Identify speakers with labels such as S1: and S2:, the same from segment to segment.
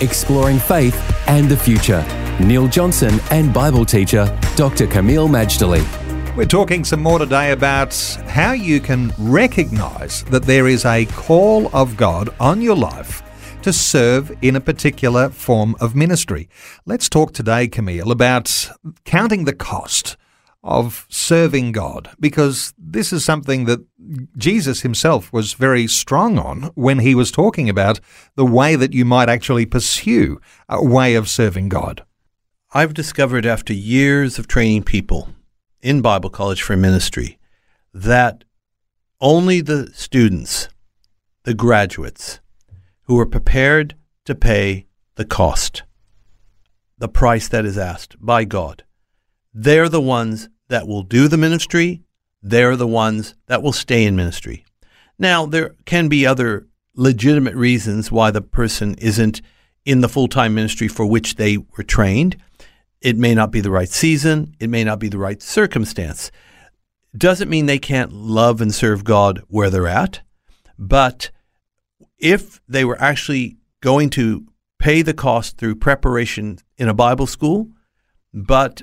S1: Exploring faith and the future. Neil Johnson and Bible teacher Dr. Kameel Majdali.
S2: We're talking some more today about how you can recognize that there is a call of God on your life to serve in a particular form of ministry. Let's talk today, Kameel, about counting the cost of serving God, because this is something that Jesus himself was very strong on when he was talking about the way that you might actually pursue a way of serving God.
S3: I've discovered after years of training people in Bible college for ministry that only the students, the graduates, who are prepared to pay the cost, the price that is asked by God, they're the ones that will do the ministry. They're the ones that will stay in ministry. Now, there can be other legitimate reasons why the person isn't in the full time ministry for which they were trained. It may not be the right season, it may not be the right circumstance. Doesn't mean they can't love and serve God where they're at, but if they were actually going to pay the cost through preparation in a Bible school, but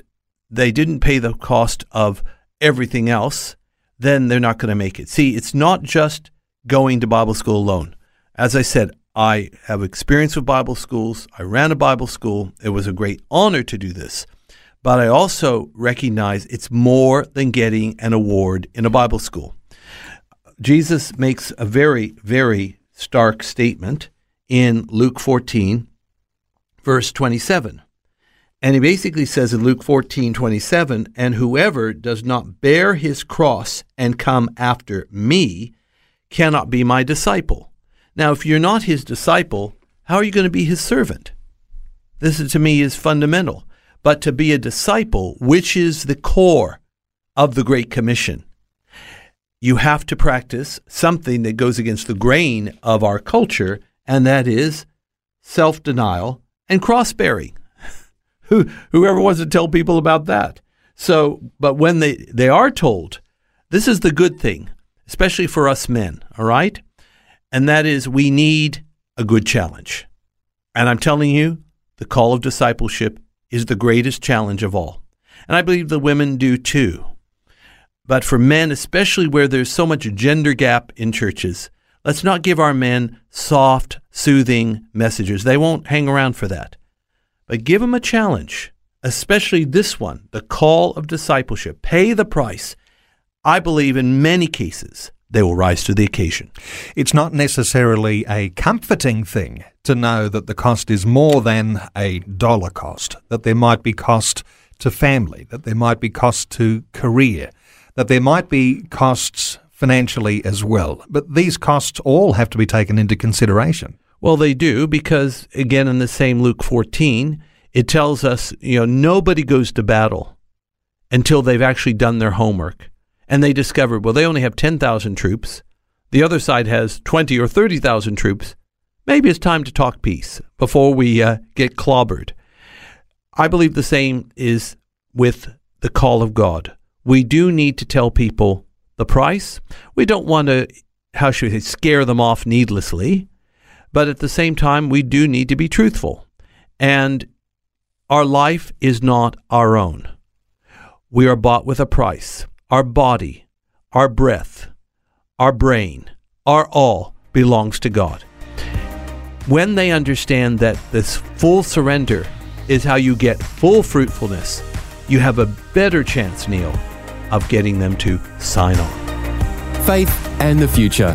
S3: they didn't pay the cost of everything else, then they're not going to make it. See, it's not just going to Bible school alone. As I said, I have experience with Bible schools. I ran a Bible school. It was a great honor to do this. But I also recognize it's more than getting an award in a Bible school. Jesus makes a very, very stark statement in Luke 14, verse 27. And he basically says in Luke 14, 27, and whoever does not bear his cross and come after me cannot be my disciple. Now, if you're not his disciple, how are you going to be his servant? This to me is fundamental. But to be a disciple, which is the core of the Great Commission, you have to practice something that goes against the grain of our culture, and that is self denial and cross bearing. Who, whoever wants to tell people about that? So, but when they, they are told, this is the good thing, especially for us men, all right? And that is we need a good challenge. And I'm telling you, the call of discipleship is the greatest challenge of all. And I believe the women do too. But for men, especially where there's so much gender gap in churches, let's not give our men soft, soothing messages. They won't hang around for that. But give them a challenge, especially this one the call of discipleship. Pay the price. I believe in many cases they will rise to the occasion.
S2: It's not necessarily a comforting thing to know that the cost is more than a dollar cost, that there might be cost to family, that there might be cost to career, that there might be costs financially as well. But these costs all have to be taken into consideration.
S3: Well, they do because, again, in the same Luke 14, it tells us, you know, nobody goes to battle until they've actually done their homework. And they discovered, well, they only have 10,000 troops. The other side has 20 or 30,000 troops. Maybe it's time to talk peace before we uh, get clobbered. I believe the same is with the call of God. We do need to tell people the price. We don't want to, how should we say, scare them off needlessly. But at the same time, we do need to be truthful. And our life is not our own. We are bought with a price. Our body, our breath, our brain, our all belongs to God. When they understand that this full surrender is how you get full fruitfulness, you have a better chance, Neil, of getting them to sign on.
S1: Faith and the Future